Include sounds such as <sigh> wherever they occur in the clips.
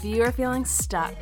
If you are feeling stuck,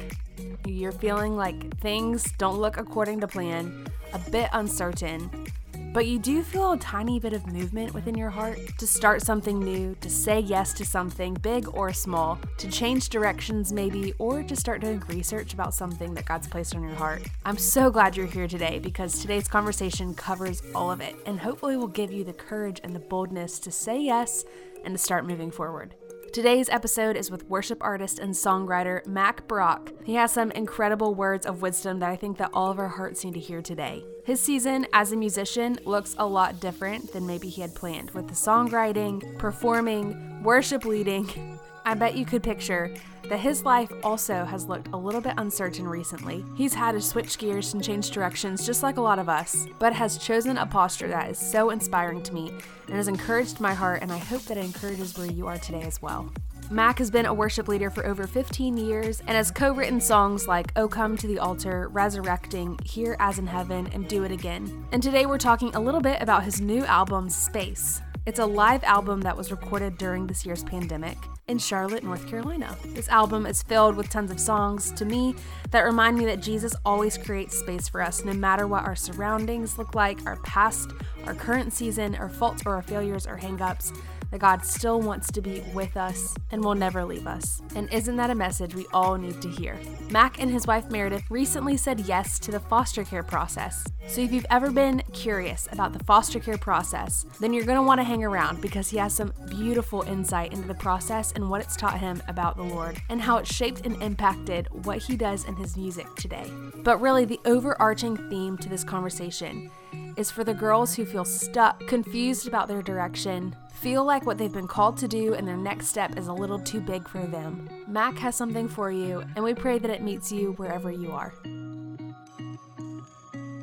you're feeling like things don't look according to plan, a bit uncertain, but you do feel a tiny bit of movement within your heart to start something new, to say yes to something, big or small, to change directions maybe, or to start doing research about something that God's placed on your heart. I'm so glad you're here today because today's conversation covers all of it and hopefully will give you the courage and the boldness to say yes and to start moving forward. Today's episode is with worship artist and songwriter Mack Brock. He has some incredible words of wisdom that I think that all of our hearts need to hear today. His season as a musician looks a lot different than maybe he had planned with the songwriting, performing, worship leading. I bet you could picture that his life also has looked a little bit uncertain recently. He's had to switch gears and change directions just like a lot of us, but has chosen a posture that is so inspiring to me and has encouraged my heart, and I hope that it encourages where you are today as well. Mack has been a worship leader for over 15 years and has co written songs like Oh Come to the Altar, Resurrecting, Here as in Heaven, and Do It Again. And today we're talking a little bit about his new album, Space. It's a live album that was recorded during this year's pandemic in Charlotte, North Carolina. This album is filled with tons of songs to me that remind me that Jesus always creates space for us, no matter what our surroundings look like, our past, our current season, our faults or our failures or hangups that God still wants to be with us and will never leave us. And isn't that a message we all need to hear? Mack and his wife Meredith recently said yes to the foster care process. So if you've ever been curious about the foster care process, then you're going to want to hang around because he has some beautiful insight into the process and what it's taught him about the Lord and how it shaped and impacted what he does in his music today. But really, the overarching theme to this conversation is for the girls who feel stuck, confused about their direction, feel like what they've been called to do and their next step is a little too big for them. Mack has something for you, and we pray that it meets you wherever you are.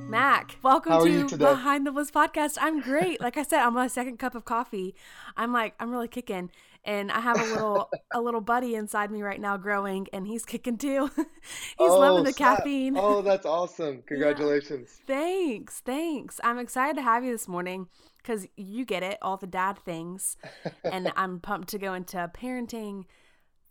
Mack, welcome to Behind the Bliss podcast. I'm great. Like I said, I'm on my second cup of coffee. I'm like, I'm really kicking. And I have a little <laughs> a little buddy inside me right now growing and he's kicking too. <laughs> he's oh, loving the stop. caffeine. Oh, that's awesome. <laughs> Congratulations. Yeah. Thanks. Thanks. I'm excited to have you this morning because you get it, all the dad things. and <laughs> I'm pumped to go into parenting,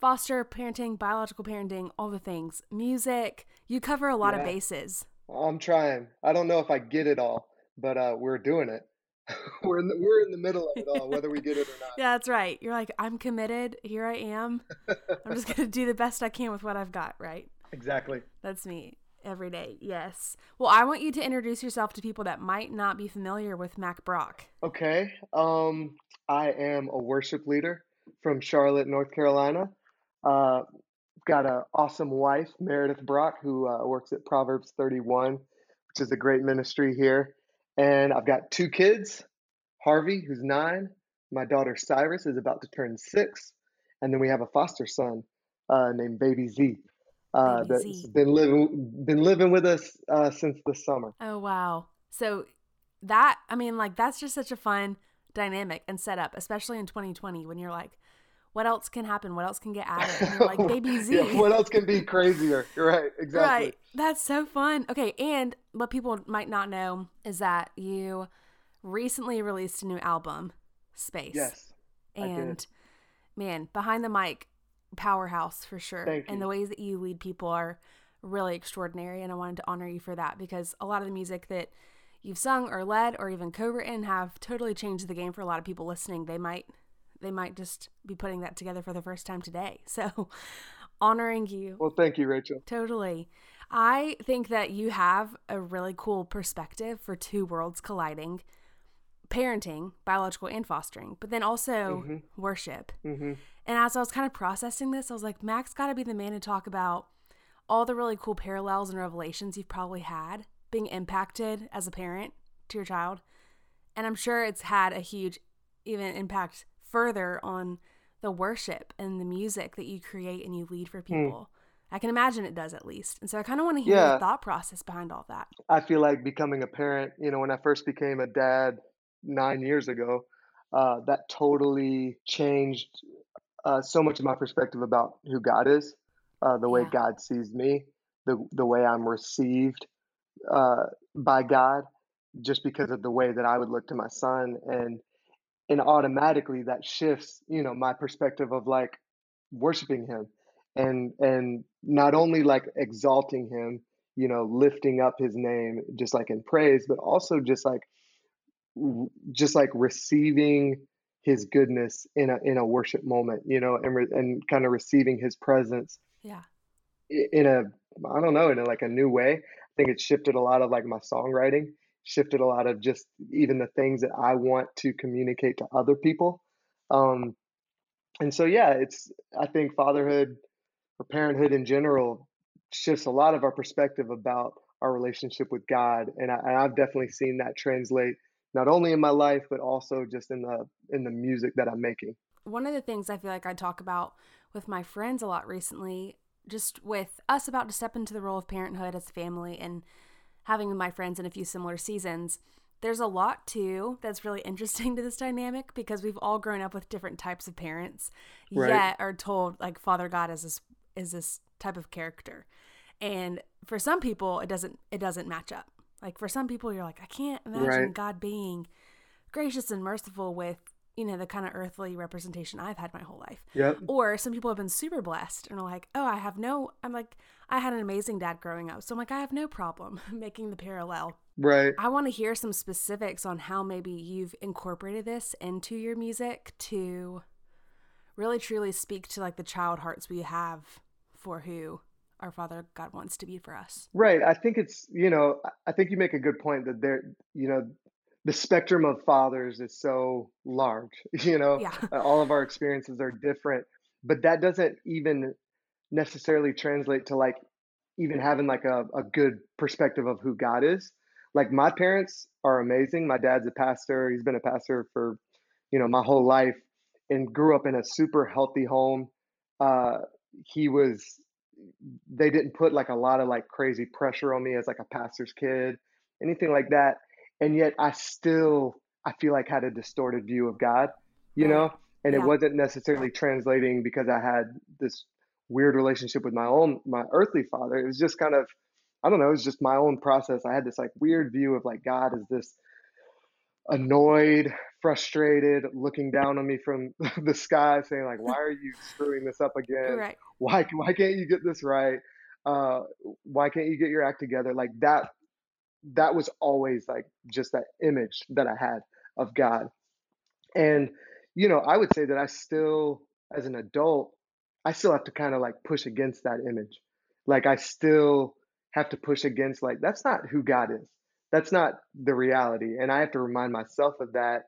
foster parenting, biological parenting, all the things. Music. You cover a lot yeah. of bases. I'm trying. I don't know if I get it all, but uh, we're doing it. <laughs> we're in the, we're in the middle of it all, whether we get it or <laughs> not. yeah, that's right. You're like, I'm committed. Here I am. I'm just gonna do the best I can with what I've got. Right. Exactly. That's me every day. Yes. Well, I want you to introduce yourself to people that might not be familiar with Mack Brock. Okay. Um, I am a worship leader from Charlotte, North Carolina. Uh, got an awesome wife, Meredith Brock, who uh, works at Proverbs 31, which is a great ministry here. And I've got two kids Harvey, who's nine. My daughter Cyrus is about to turn six. And then we have a foster son uh, named Baby Z uh, that's Z. been living been living with us uh, since the summer. Oh wow! So that I mean, like that's just such a fun dynamic and setup, especially in 2020 when you're like, what else can happen? What else can get added? Like <laughs> baby Z. yeah, what else can be crazier? <laughs> right, exactly. Right. That's so fun. Okay, and what people might not know is that you recently released a new album, Space. Yes. And man, behind the mic, powerhouse for sure. And the ways that you lead people are really extraordinary. And I wanted to honor you for that because a lot of the music that you've sung or led or even co-written have totally changed the game for a lot of people listening. They might they might just be putting that together for the first time today. <laughs> So honoring you. Well, thank you, Rachel. Totally. I think that you have a really cool perspective for two worlds colliding parenting, biological and fostering, but then also mm-hmm. worship. Mm-hmm. And as I was kind of processing this, I was like, Mack's got to be the man to talk about all the really cool parallels and revelations you've probably had being impacted as a parent to your child. And I'm sure it's had a huge even impact further on the worship and the music that you create and you lead for hmm. people. Mm. I can imagine it does at least. And so I kind of want to hear Yeah. your thought process behind all that. I feel like becoming a parent, you know, when I first became a dad nine years ago, uh, that totally changed uh, so much of my perspective about who God is, uh, the way Yeah. God sees me, the the way I'm received uh, by God, just because of the way that I would look to my son, and and automatically that shifts, you know, my perspective of like worshiping Him, and and not only like exalting Him, you know, lifting up His name, just like in praise, but also just like just like receiving his goodness in a in a worship moment, you know, and re- and kind of receiving his presence Yeah. in a I don't know, in a, like a new way. I think it shifted a lot of like my songwriting, shifted a lot of just even the things that I want to communicate to other people. Um, and so yeah, it's I think fatherhood or parenthood in general shifts a lot of our perspective about our relationship with God, and, I, and I've definitely seen that translate not only in my life but also just in the in the music that I'm making. One of the things I feel like I talk about with my friends a lot recently, just with us about to step into the role of parenthood as a family and having my friends in a few similar seasons, there's a lot too that's really <laughs> interesting to this dynamic because we've all grown up with different types of parents, Right. yet are told like Father God is this is this type of character. And for some people it doesn't it doesn't match up. Like for some people you're like, I can't imagine Right. God being gracious and merciful with, you know, the kind of earthly representation I've had my whole life. Yep. Or some people have been super blessed and are like, oh, I have no, I'm like, I had an amazing dad growing up. So I'm like, I have no problem <laughs> making the parallel. Right. I want to hear some specifics on how maybe you've incorporated this into your music to really truly speak to like the child hearts we have for who our Father God wants to be for us. Right. I think it's, you know, I think you make a good point that there, you know, the spectrum of fathers is so large, <laughs> you know, Yeah. uh, all of our experiences are different, but that doesn't even necessarily translate to like even having like a, a good perspective of who God is. Like my parents are amazing. My dad's a pastor. He's been a pastor for, you know, my whole life and grew up in a super healthy home. Uh, he was they didn't put like a lot of like crazy pressure on me as like a pastor's kid, anything like that. And yet I still I feel like had a distorted view of God, you Right. know? And it wasn't necessarily translating because I had this weird relationship with my own my earthly father. It was just kind of I don't know, it was just my own process. I had this like weird view of like God is this annoyed, frustrated, looking down on me from <laughs> the sky, saying like, "Why are you screwing this up again? Right. Why why can't you get this right? Uh, why can't you get your act together?" Like that. That was always like just that image that I had of God, and you know, I would say that I still, as an adult, I still have to kind of like push against that image. Like I still have to push against like that's not who God is. That's not the reality. And I have to remind myself of that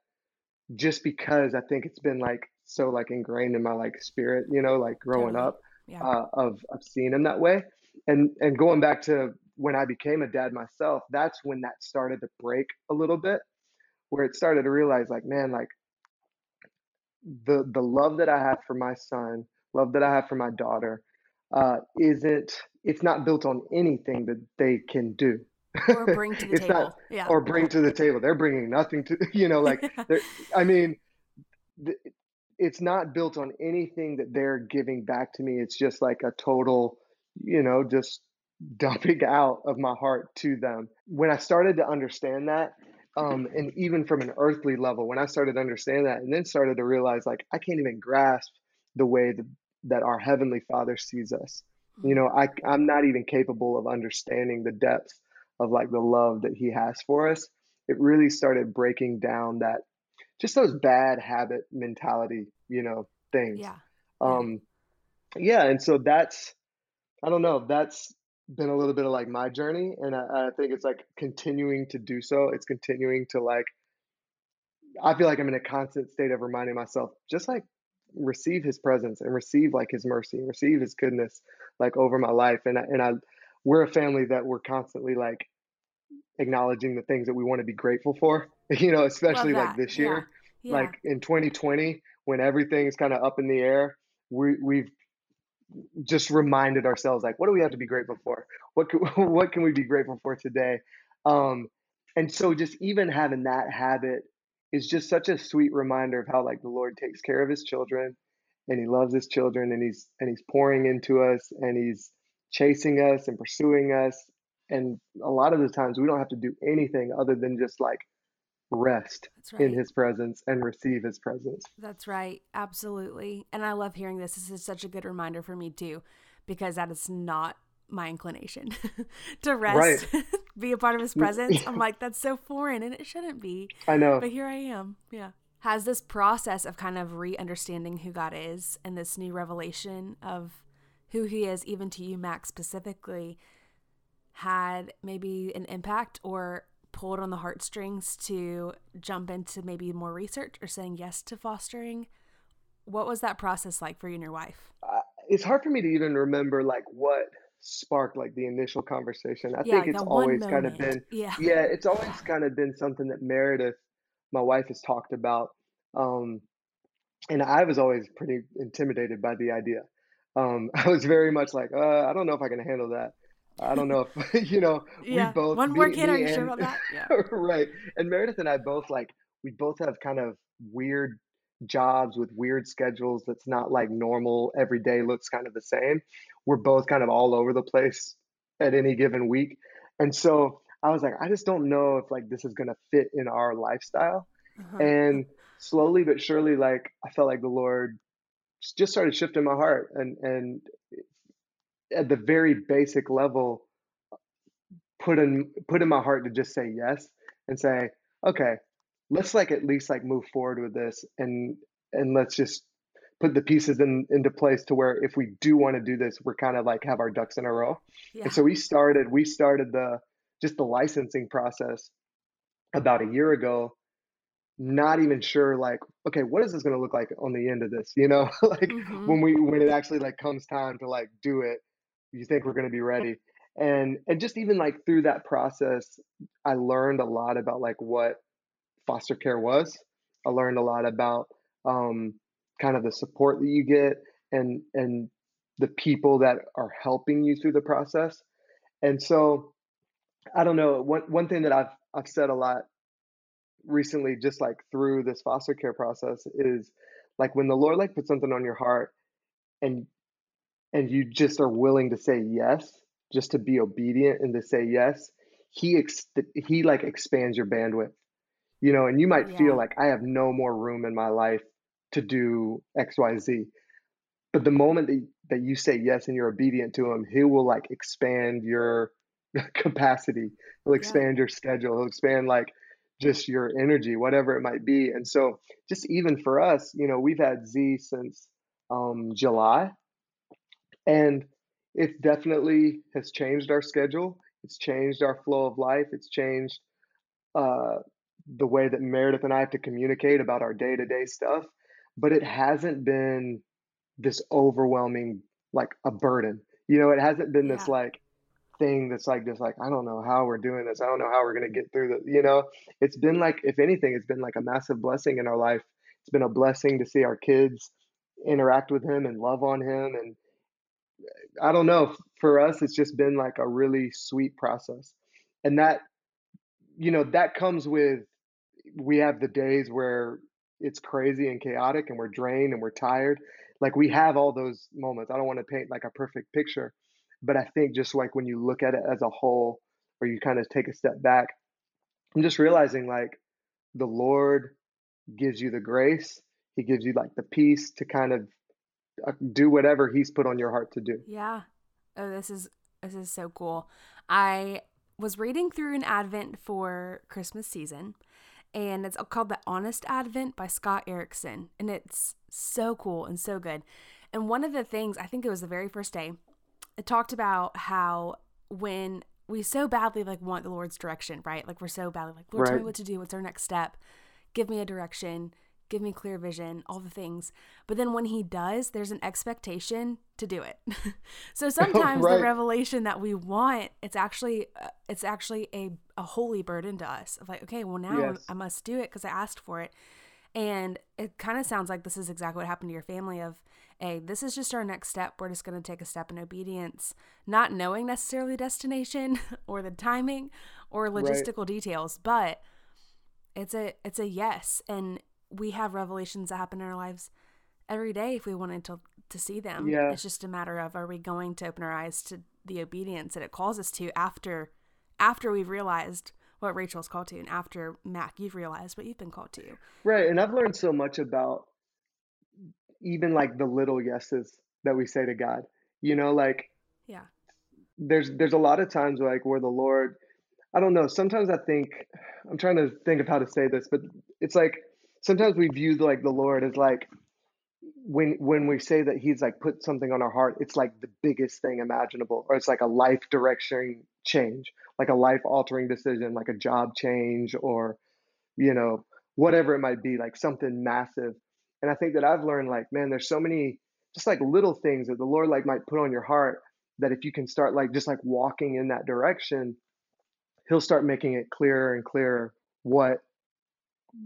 just because I think it's been like so like ingrained in my like spirit, you know, like growing Totally. up Yeah. uh, of of seeing him that way. And and going back to when I became a dad myself, that's when that started to break a little bit, where it started to realize like, man, like the the love that I have for my son, love that I have for my daughter, uh, isn't it's not built on anything that they can do. Or bring to the it's table. not yeah. or bring to the table. They're bringing nothing to <laughs> you know like <laughs> I mean th- it's not built on anything that they're giving back to me. It's just like a total, you know, just dumping <laughs> out of my heart to them. When I started to understand that, um, and even from an earthly level, when I started to understand that, and then started to realize like I can't even grasp the way that, that our heavenly Father sees us. You know, I I'm not even capable of understanding the depth of like the love that He has for us. It really started breaking down that just those bad habit mentality, you know, things. yeah. Um, yeah, and so that's, I don't know, that's been a little bit of like my journey, and I, I think it's like continuing to do so. It's continuing to like, I feel like I'm in a constant state of reminding myself, just like receive His presence and receive like His mercy and receive His goodness, like over my life. And I, and I, we're a family that we're constantly like acknowledging the things that we want to be grateful for. <laughs> You know, especially like this year Yeah. like in 2020 when everything's kind of up in the air we we've just reminded ourselves like, what do we have to be grateful for? What can, <laughs> what can we be grateful for today? Um, and so just even having that habit is just such a sweet reminder of how like the Lord takes care of his children and he loves his children and he's and he's pouring into us and he's chasing us and pursuing us and a lot of the times we don't have to do anything other than just like rest right. in his presence and receive his presence. That's right. Absolutely. And I love hearing this. This is such a good reminder for me too because that is not my inclination <laughs> to rest, right. <laughs> be a part of his presence. I'm <laughs> like, that's so foreign and it shouldn't be. I know. But here I am. Yeah. Has this process of kind of re understanding who God is and this new revelation of who he is, even to you, Max, specifically, had maybe an impact or pulled on the heartstrings to jump into maybe more research or saying yes to fostering? What was that process like for you and your wife? Uh, it's hard for me to even remember like what sparked like the initial conversation. I yeah, think it's always kind of been yeah. yeah, it's always kind of been something that Meredith, my wife, has talked about. Um, and I was always pretty intimidated by the idea. Um, <laughs> I was very much like, uh, I don't know if I can handle that. I don't know if <laughs> you know. Yeah. We both one more kid. Are you and, sure about that? <laughs> Yeah. right. And Meredith and I both like we both have kind of weird jobs with weird schedules that's not like normal every day looks kind of the same we're both kind of all over the place at any given week and so i was like i just don't know if like this is going to fit in our lifestyle uh-huh. and slowly but surely like i felt like the lord just started shifting my heart and and at the very basic level put in put in my heart to just say yes and say okay let's like at least like move forward with this and and let's just put the pieces in into place to where if we do want to do this we're kind of like have our ducks in a row yeah. and so we started we started the just the licensing process about a year ago not even sure like okay what is this going to look like on the end of this? <laughs> You know like mm-hmm. when we when it actually like comes time to like do it you think we're going to be ready. And and just even like through that process i learned a lot about like what foster care was. I learned a lot about um, kind of the support that you get and and the people that are helping you through the process. And so i don't know one, one thing that i've i've said a lot recently just like through this foster care process is like when the lord like puts something on your heart and and you just are willing to say yes, just to be obedient and to say yes, he ex- he like expands your bandwidth. You know, and you might yeah. feel like I have no more room in my life to do XYZ. But the moment that, that you say yes and you're obedient to him, he will like expand your <laughs> capacity. He'll expand yeah. your schedule. He'll expand like just your energy, whatever it might be. And so just even for us, you know, we've had Z since um, July and it definitely has changed our schedule. It's changed our flow of life. It's changed uh, the way that Meredith and I have to communicate about our day to day stuff. But it hasn't been this overwhelming, like a burden. You know, it hasn't been this like thing that's like just like I don't know how we're doing this. I don't know how we're gonna get through this. You know, it's been like if anything, it's been like a massive blessing in our life. It's been a blessing to see our kids interact with him and love on him and I don't know. For us, it's just been like a really sweet process. And that, you know, that comes with, we have the days where it's crazy and chaotic and we're drained and we're tired. Like we have all those moments. I don't want to paint like a perfect picture, but I think just like when you look at it as a whole, or you kind of take a step back, I'm just realizing like the Lord gives you the grace. He gives you like the peace to kind of uh, do whatever he's put on your heart to do. Yeah. Oh, this is this is so cool. I was reading through an Advent for Christmas season, and it's called The Honest Advent by Scott Erickson, and it's so cool and so good. And one of the things, I think it was the very first day, it talked about how when we so badly like want the Lord's direction, right? Like we're so badly like, Lord, right. tell me what to do. What's our next step? Give me a direction give me clear vision, all the things. But then when he does, there's an expectation to do it. <laughs> so <laughs> sometimes right. the revelation that we want, it's actually uh, it's actually a a holy burden to us of like, okay, well now yes. I must do it because I asked for it. And it kind of sounds like this is exactly what happened to your family of a this is just our next step. We're just going to take a step in obedience, not knowing necessarily destination <laughs> or the timing or logistical right. details, but it's a it's a yes and we have revelations that happen in our lives every day if we wanted to to see them. Yeah. It's just a matter of are we going to open our eyes to the obedience that it calls us to after after we've realized what Rachel's called to and after Mack you've realized what you've been called to. Right. And I've learned so much about even like the little yeses that we say to God. You know, like yeah. There's there's a lot of times like where the Lord I don't know, sometimes I think I'm trying to think of how to say this, but it's like sometimes we view like the Lord as like when when we say that he's like put something on our heart, it's like the biggest thing imaginable, or it's like a life direction change, like a life altering decision, like a job change, or you know whatever it might be, like something massive. And I think that I've learned like, man, there's so many just like little things that the Lord like might put on your heart that if you can start like just like walking in that direction, He'll start making it clearer and clearer what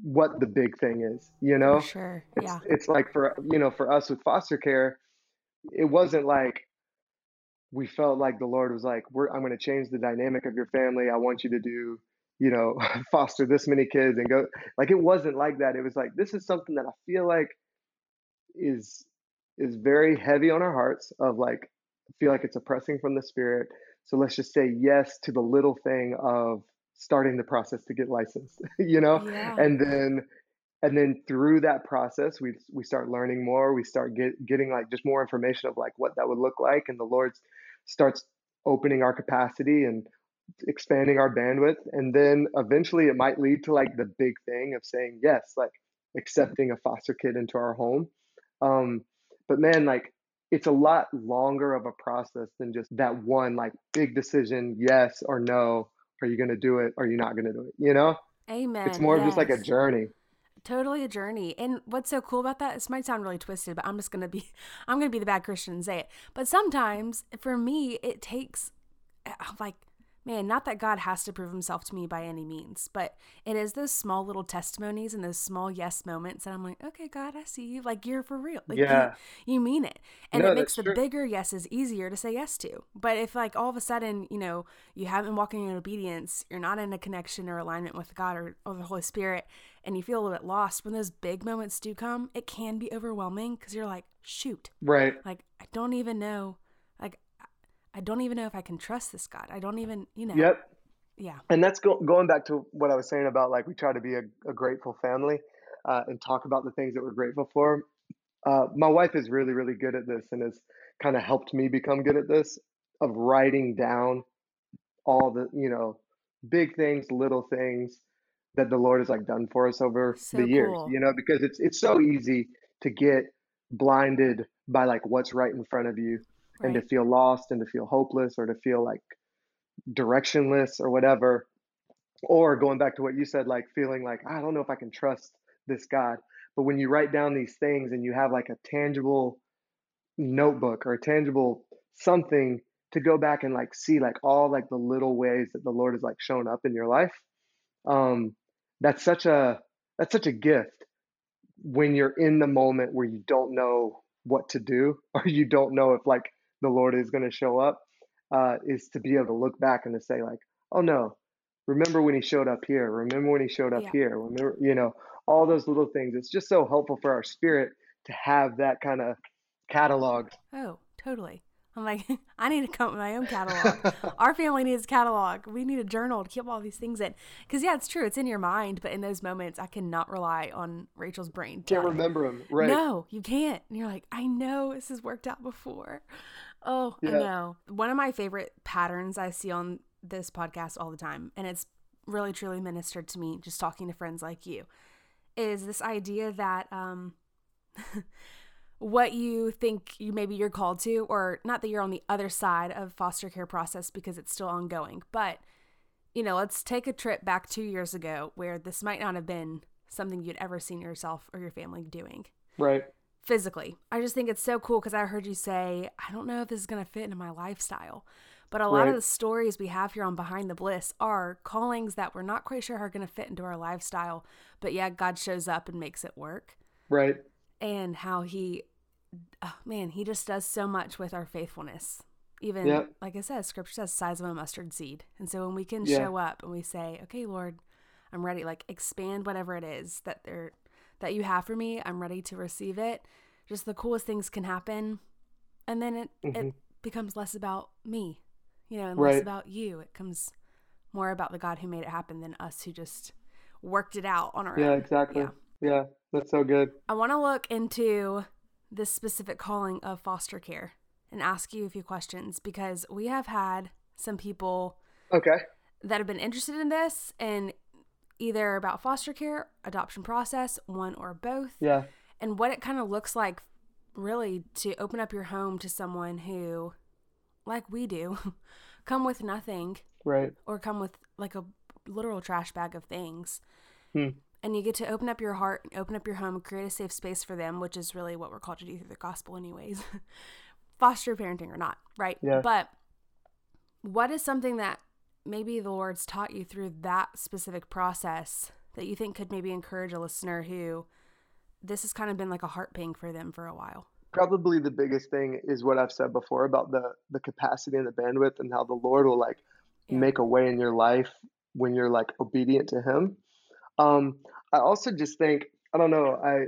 what the big thing is, you know? For sure. It's, yeah. It's like for, you know, for us with foster care, it wasn't like we felt like the Lord was like, we're, I'm going to change the dynamic of your family. I want you to do, you know, <laughs> foster this many kids and go like, it wasn't like that. It was like, this is something that I feel like is, is very heavy on our hearts of like, feel like it's a pressing from the spirit. So let's just say yes to the little thing of starting the process to get licensed, <laughs> you know? Yeah. And then and then through that process we we start learning more, we start get, getting like just more information of like what that would look like and the Lord starts opening our capacity and expanding our bandwidth and then eventually it might lead to like the big thing of saying yes, like accepting a foster kid into our home. Um but man like it's a lot longer of a process than just that one like big decision yes or no are you going to do it? Are you not going to do it? You know? Amen. It's more yes. of just like a journey. Totally a journey. And what's so cool about that, this might sound really twisted, but I'm just going to be, <laughs> I'm going to be the bad Christian and say it. But sometimes for me, it takes uh, like man, not that God has to prove himself to me by any means, but it is those small little testimonies and those small yes moments that I'm like, okay, God, I see you. Like you're for real. Like yeah. you, you mean it. And no, it makes the true. bigger yeses easier to say yes to. But if like all of a sudden, you know, you haven't walking in obedience, you're not in a connection or alignment with God or, or the Holy Spirit, and you feel a little bit lost, when those big moments do come, it can be overwhelming because you're like, shoot. Right. Like I don't even know I don't even know if I can trust this God. I don't even, you know. Yep. Yeah. And that's go- going back to what I was saying about like we try to be a, a grateful family uh, and talk about the things that we're grateful for. Uh, my wife is really, really good at this and has kind of helped me become good at this of writing down all the, you know, big things, little things that the Lord has like done for us over so the years, cool. you know, because it's it's so easy to get blinded by like what's right in front of you and to feel lost and to feel hopeless or to feel like directionless or whatever. Or going back to what you said like feeling like i don't know if i can trust this god. But when you write down these things and you have like a tangible notebook or a tangible something to go back and like see like all like the little ways that the lord has like shown up in your life um that's such a that's such a gift when you're in the moment where you don't know what to do <laughs> or you don't know if like the Lord is going to show up uh, is to be able to look back and to say like, oh no, remember when he showed up here? Remember when he showed up Yeah. here? Remember, you know, all those little things. It's just so helpful for our spirit to have that kind of catalog. Oh, totally. I'm like, <laughs> I need to come up with my own catalog. Our family needs a catalog. We need a journal to keep all these things in. Because, yeah, it's true. It's in your mind. But in those moments, I cannot rely on Rachel's brain. Can't remember them, right? No, you can't. And you're like, I know this has worked out before. Oh, I know. One of my favorite patterns I see on this podcast all the time, and it's really truly ministered to me just talking to friends like you, is this idea that um, <laughs> what you think you maybe you're called to, or not that you're on the other side of foster care process because it's still ongoing, but you know, let's take a trip back two years ago where this might not have been something you'd ever seen yourself or your family doing Right. Physically. I just think it's so cool because I heard you say, I don't know if this is going to fit into my lifestyle. But a lot right. of the stories we have here on Behind the Bliss are callings that we're not quite sure are going to fit into our lifestyle. But yeah, God shows up and makes it work. Right. And how he, oh man, he just does so much with our faithfulness. Even, yep. like I said, scripture says size of a mustard seed. And so when we can yeah. show up and we say, okay, Lord, I'm ready, like expand whatever it is that they're, that you have for me, I'm ready to receive it. Just the coolest things can happen. And then it, mm-hmm. it becomes less about me you know, and right. less about you. It comes more about the God who made it happen than us who just worked it out on our yeah, own. Exactly. Yeah, exactly. Yeah, that's so good. I want to look into this specific calling of foster care and ask you a few questions because we have had some people okay that have been interested in this and either about foster care, adoption process, one or both. Yeah. And what it kind of looks like really to open up your home to someone who like we do, <laughs> come with nothing. Right. Or come with like a literal trash bag of things. Hmm. And you get to open up your heart, open up your home, create a safe space for them, which is really what we're called to do through the gospel, anyways. <laughs> Foster parenting or not, right? Yeah. But what is something that maybe the Lord's taught you through that specific process that you think could maybe encourage a listener who this has kind of been like a heart ping for them for a while? probably the biggest thing is what I've said before about the the capacity and the bandwidth and how the Lord will like yeah. make a way in your life when you're like obedient to him. Um I also just think I don't know, I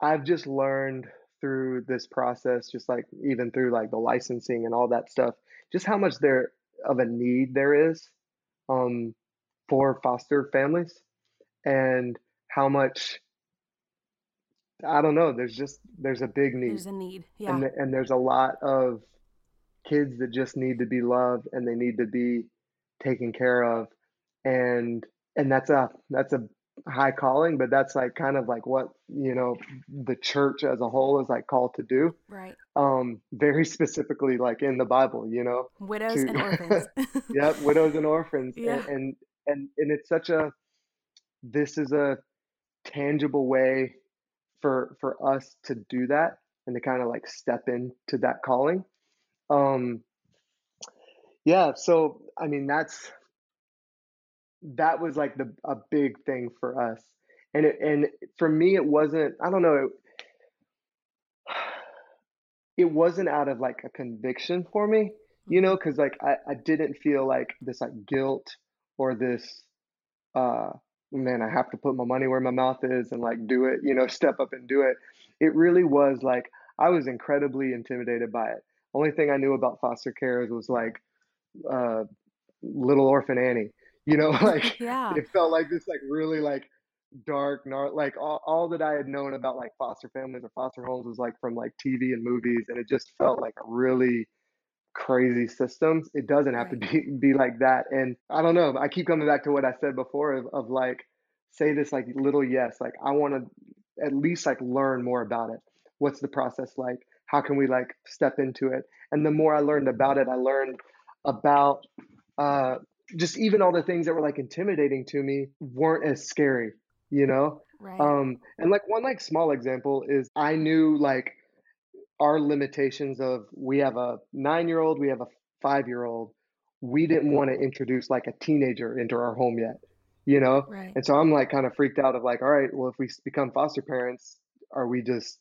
I've just learned through this process just like even through like the licensing and all that stuff just how much there of a need there is um for foster families and how much I don't know. There's just there's a big need. There's a need, yeah. And, and there's a lot of kids that just need to be loved and they need to be taken care of, and and that's a that's a high calling, but that's like kind of like what you know the church as a whole is like called to do. Right. Um, very <laughs> specifically, like in the Bible, you know, widows to, and <laughs> orphans. yep, widows and orphans, yeah. and, and and and it's such a this is a tangible way for for us to do that and to kind of like step into that calling um yeah so i mean that's that was like the a big thing for us and it, and for me it wasn't i don't know it, <sighs> it wasn't out of like a conviction for me you know because like I, I didn't feel like this like guilt or this uh man, I have to put my money where my mouth is and like do it, you know, step up and do it. It really was like I was incredibly intimidated by it. Only thing I knew about foster care was like uh, Little Orphan Annie. <laughs> You know, <laughs> like yeah. it felt like this like really like dark, like all, all that I had known about like foster families or foster homes was like from like TV and movies, and it just felt like a really crazy systems. It doesn't have to be be like that. And I don't know. I keep coming back to what I said before of, of like say this like little yes. Like I want to at least like learn more about it. What's the process like? How can we like step into it? And the more I learned about it, I learned about uh, just even all the things that were like intimidating to me weren't as scary, you know. Right. Um, and like one like small example is I knew like our limitations of we have a nine year old, we have a five year old. We didn't want to introduce like a teenager into our home yet, you know? Right. And so I'm like kind of freaked out of like, all right, well, if we become foster parents, are we just,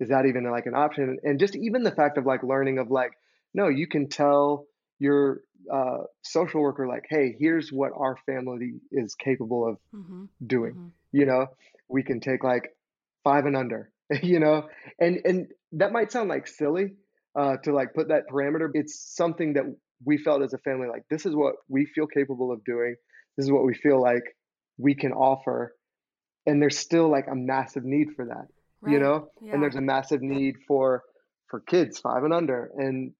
is that even like an option? And just even the fact of like learning of like, no, you can tell your uh, social worker, like, hey, here's what our family is capable of mm-hmm. doing. Mm-hmm. You know, we can take like five and under <laughs> you know and and that might sound like silly uh, to like put that parameter it's something that we felt as a family like this is what we feel capable of doing this is what we feel like we can offer and there's still like a massive need for that right. you know yeah. and there's a massive need for for kids five and under and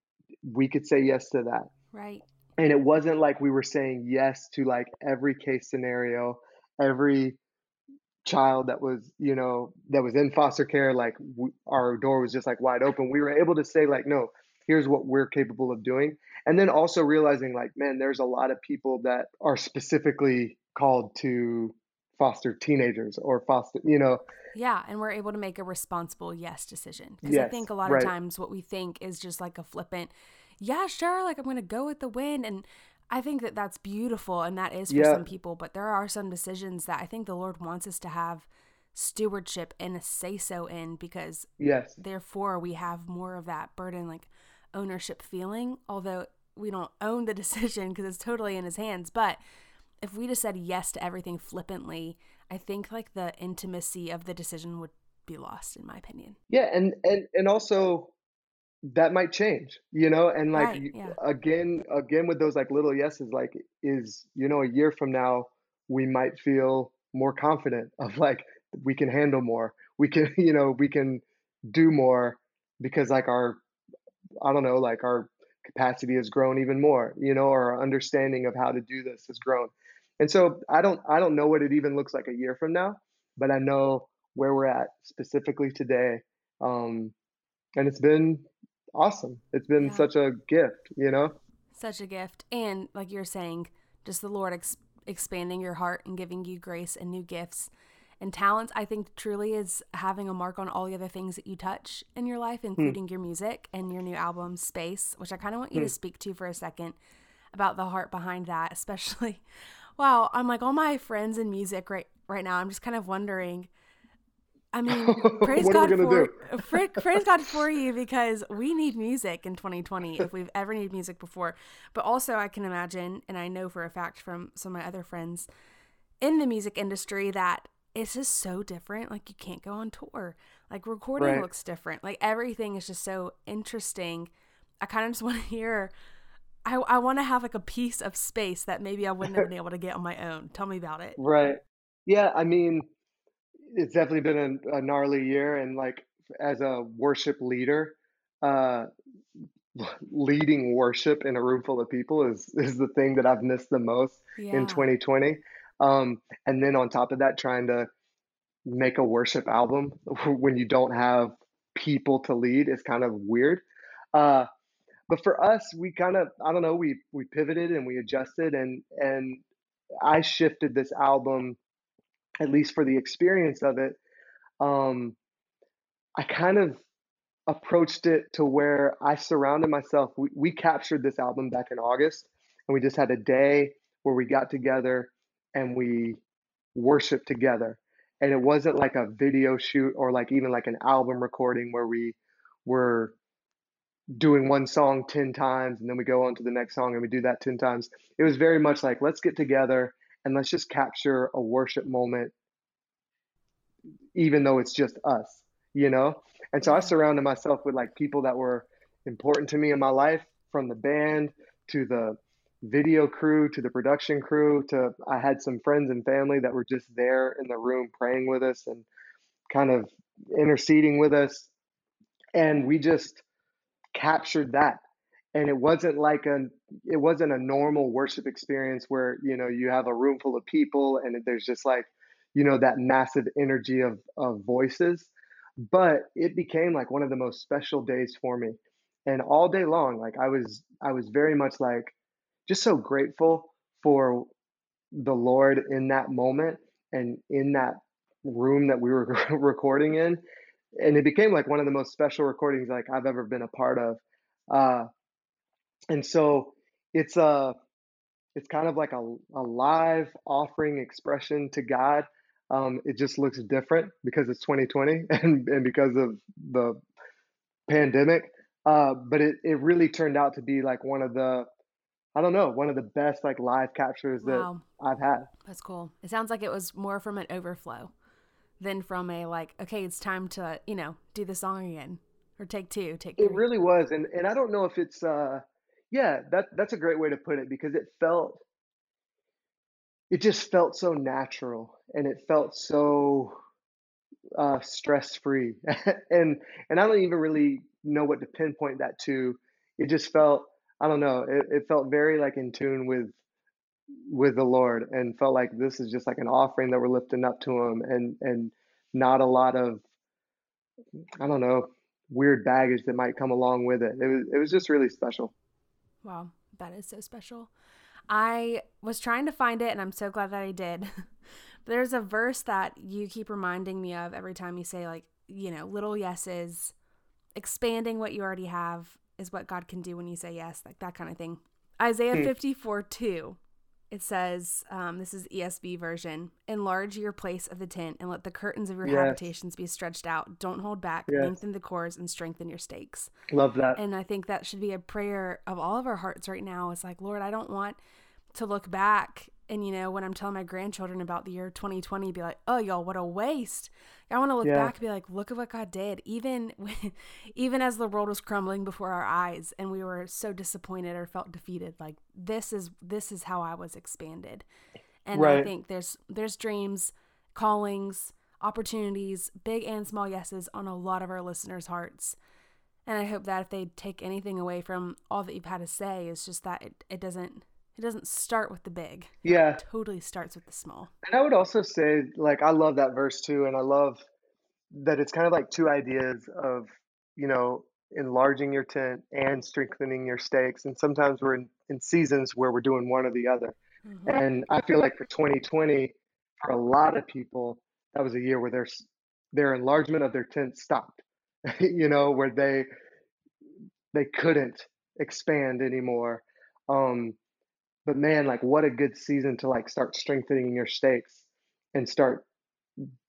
we could say yes to that. Right. And it wasn't like we were saying yes to like every case scenario every child that was you know that was in foster care like we, our door was just like wide open. We were able to say like no here's what we're capable of doing. And then also realizing like man there's a lot of people that are specifically called to foster teenagers or foster, you know. Yeah, and we're able to make a responsible yes decision. Because yes, I think a lot right. of times what we think is just like a flippant, yeah, sure, like I'm going to go with the wind. And I think that that's beautiful and that is for yeah. some people, but there are some decisions that I think the Lord wants us to have stewardship and a say so in because yes therefore we have more of that burden like ownership feeling although we don't own the <laughs> decision because it's totally in his hands but if we just said yes to everything flippantly, I think like the intimacy of the decision would be lost in my opinion. Yeah, and and and also that might change, you know, and like right, yeah. again again with those like little yeses like is you know a year from now we might feel more confident of like we can handle more. We can, <laughs> you know, we can do more because like our I don't know, like our capacity has grown even more, you know, or our understanding of how to do this has grown. And so I don't I don't know what it even looks like a year from now, but I know where we're at specifically today. Um, and it's been awesome. It's been yeah. such a gift, you know. Such a gift, and like you're saying, just the Lord ex- expanding your heart and giving you grace and new gifts and talents. I think truly is having a mark on all the other things that you touch in your life, hmm. including hmm. your music and your new album, Space, which I kind of want you hmm. to speak to for a second about the heart behind that, <laughs> especially wow, I'm like all my friends in music right right now. I'm just kind of wondering. I mean, <laughs> praise God for <laughs> praise God for you because we need music in 2020 if we've ever needed music before. But also, I can imagine, and I know for a fact from some of my other friends in the music industry that it's just so different. Like you can't go on tour. Like recording right. looks different. Like everything is just so interesting. I kind of just want to hear I, I want to have like a piece of space that maybe I wouldn't have been <laughs> able to get on my own. Tell me about it. Right. Yeah. I mean, it's definitely been a, a gnarly year. And like as a worship leader, uh, <laughs> leading worship in a room full of people is, is the thing that I've missed the most yeah. in 2020. Um, and then on top of that, trying to make a worship album <laughs> when you don't have people to lead is kind of weird. Uh, but for us, we kind of I don't know we we pivoted and we adjusted and and I shifted this album at least for the experience of it. Um, I kind of approached it to where I surrounded myself. We, we captured this album back in August, and we just had a day where we got together and we worshiped together. And it wasn't like a video shoot or like even like an album recording where we were doing one song 10 times and then we go on to the next song and we do that 10 times. It was very much like, let's get together and let's just capture a worship moment, even though it's just us, you know? And so I surrounded myself with like people that were important to me in my life from the band to the video crew to the production crew to I had some friends and family that were just there in the room praying with us and kind of interceding with us. And we just captured that. And it wasn't like a it wasn't a normal worship experience where you know you have a room full of people and there's just like you know that massive energy of of voices. But it became like one of the most special days for me. And all day long like i was i was very much like just so grateful for the lord in that moment and in that room that we were <laughs> recording in and it became like one of the most special recordings like I've ever been a part of. Uh, and so it's a uh, it's kind of like a, a live offering expression to God. Um, it just looks different because it's 2020 <laughs> and, and because of the pandemic. Uh, but it, it really turned out to be like one of the I don't know, one of the best like live captures wow. that I've had. That's cool. It sounds like it was more from an overflow than from a like, okay, it's time to, you know, do the song again or take two, take three. It really was. And and I don't know if it's uh yeah, that that's a great way to put it because it felt it just felt so natural and it felt so uh stress free. <laughs> and and I don't even really know what to pinpoint that to. It just felt I don't know, it, it felt very like in tune with with the Lord and felt like this is just like an offering that we're lifting up to him and and not a lot of I don't know weird baggage that might come along with it. It was it was just really special. Wow, that is so special. I was trying to find it and I'm so glad that I did <laughs> There's a verse that you keep reminding me of every time you say, like, you know, little yeses, expanding what you already have is what God can do when you say yes, like that kind of thing. Isaiah hmm. 54 2 it says, um, this is ESV version, enlarge your place of the tent and let the curtains of your yes. habitations be stretched out. Don't hold back. Yes. Lengthen the cords and strengthen your stakes. Love that. And I think that should be a prayer of all of our hearts right now. It's like, Lord, I don't want to look back and you know when i'm telling my grandchildren about the year 2020 be like oh y'all what a waste i want to look yeah. back and be like look at what god did even <laughs> when, even as the world was crumbling before our eyes and we were so disappointed or felt defeated like this is this is how i was expanded and right. i think there's there's dreams callings opportunities big and small yeses on a lot of our listeners hearts and i hope that if they take anything away from all that you've had to say is just that it, it doesn't it doesn't start with the big. Yeah. It totally starts with the small. And I would also say, like, I love that verse too. And I love that it's kind of like two ideas of, you know, enlarging your tent and strengthening your stakes. And sometimes we're in, in seasons where we're doing one or the other. Mm-hmm. And I feel like for 2020, for a lot of people, that was a year where their their enlargement of their tent stopped. <laughs> you know, where they they couldn't expand anymore. Um, but man, like what a good season to like start strengthening your stakes and start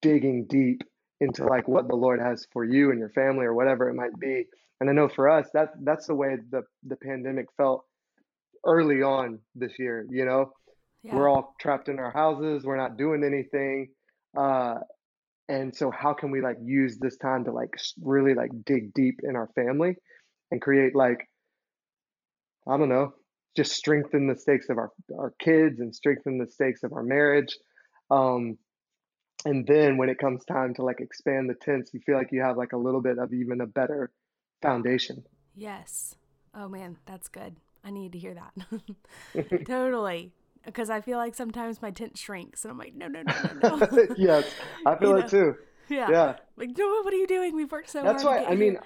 digging deep into like what the Lord has for you and your family or whatever it might be. And I know for us that that's the way the the pandemic felt early on this year, you know. Yeah. We're all trapped in our houses, we're not doing anything. Uh and so how can we like use this time to like really like dig deep in our family and create like I don't know, just strengthen the stakes of our, our kids and strengthen the stakes of our marriage. Um, and then when it comes time to like expand the tents, you feel like you have like a little bit of even a better foundation. Yes. Oh man, that's good. I need to hear that. <laughs> <laughs> totally. Because I feel like sometimes my tent shrinks and I'm like, no, no, no, no, no. <laughs> yes, I feel you it know? too. Yeah. Yeah. Like, no, what are you doing? We've worked so that's hard. That's why, I mean,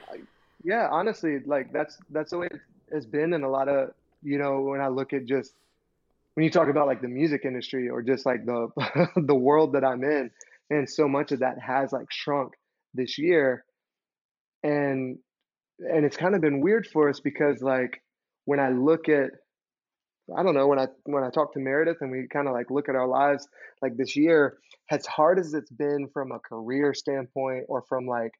yeah, honestly, like that's, that's the way it has been in a lot of you know, when I look at just when you talk about like the music industry or just like the <laughs> the world that I'm in, and so much of that has like shrunk this year, and and it's kind of been weird for us because like when I look at I don't know when I when I talk to Meredith and we kind of like look at our lives like this year, as hard as it's been from a career standpoint or from like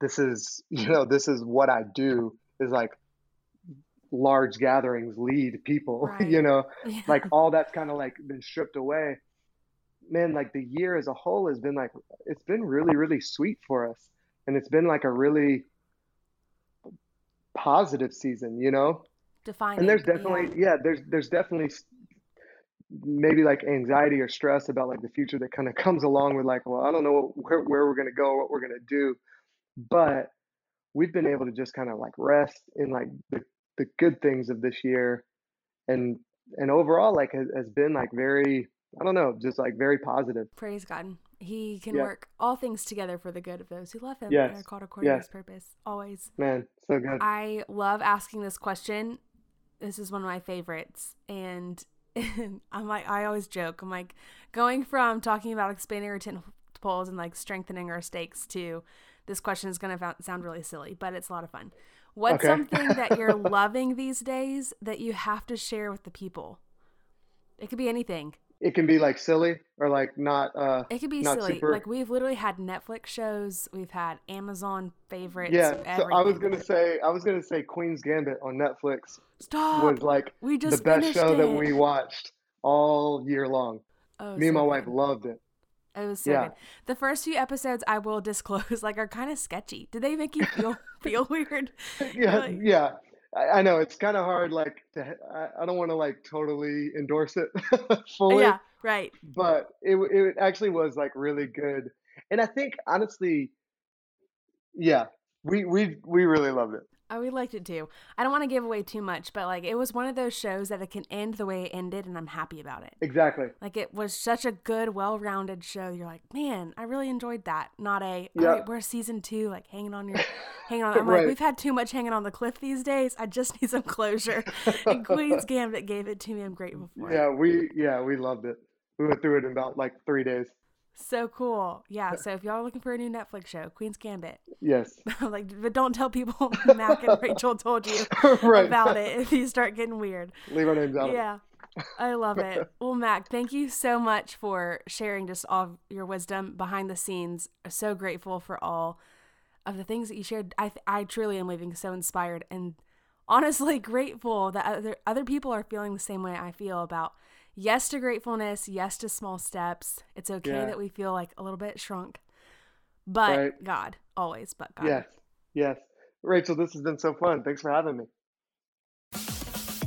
this is <laughs> you know this is what I do is like large gatherings lead people <laughs> right. you know yeah. like all that's kind of like been stripped away man like the year as a whole has been like it's been really really sweet for us and it's been like a really positive season you know Defining, and there's definitely yeah. yeah there's there's definitely maybe like anxiety or stress about like the future that kind of <laughs> comes along with like well i don't know where, where we're going to go what we're going to do but we've been able to just kind of like rest in like the the good things of this year and and overall like has, has been like very i don't know just like very positive praise god he can yeah. work all things together for the good of those who love him yes. and are called according yes. to his purpose always man so good i love asking this question this is one of my favorites and <laughs> i'm like i always joke i'm like going from talking about expanding our tent poles and like strengthening our stakes to this question is going to sound really silly but it's a lot of fun What's okay. something that you're <laughs> loving these days that you have to share with the people? It could be anything. It can be like silly or like not. Uh, it could be silly. Super... Like we've literally had Netflix shows, we've had Amazon favorites. Yeah, so I was gonna say, I was gonna say Queen's Gambit on Netflix. Stop. Was like we just the best show it. that we watched all year long. Oh, Me so and my good. wife loved it. It was so yeah. good. The first few episodes, I will disclose, <laughs> like are kind of sketchy. Did they make you feel <laughs> feel weird? <laughs> Yeah, like, yeah. I, I, know it's kind of hard. Like to, I, I don't want to like totally endorse it fully. Yeah, right. But it it actually was like really good, and I think honestly, yeah, we we we really loved it. I we liked it too. I don't want to give away too much, but like it was one of those shows that it can end the way it ended, and I'm happy about it. Exactly. Like it was such a good, well-rounded show. You're like, man, I really enjoyed that. Not a, yep. all right, we're season two, like hanging on your, hanging on. <laughs> I'm right. like, we've had too much hanging on the cliff these days. I just need some closure. and <laughs> Queen's Gambit gave it to me. I'm grateful for yeah, it. Yeah, we yeah we loved it. We went through it in about like three days. So cool. Yeah. So if y'all are looking for a new Netflix show, Queen's Gambit. <laughs> Yes. like, but don't tell people <laughs> Mack and Rachel told you <laughs> right. about it if you start getting weird. Leave our names out. Yeah. I love it. Well, Mack, thank you so much for sharing just all your wisdom behind the scenes. so grateful for all of the things that you shared. I I truly am leaving so inspired and honestly grateful that other other people are feeling the same way I feel about yes to gratefulness, yes to small steps. It's okay Yeah. that we feel like a little bit shrunk. But Right. God, always but God. Yes. Yes. Rachel, this has been so fun. Thanks for having me.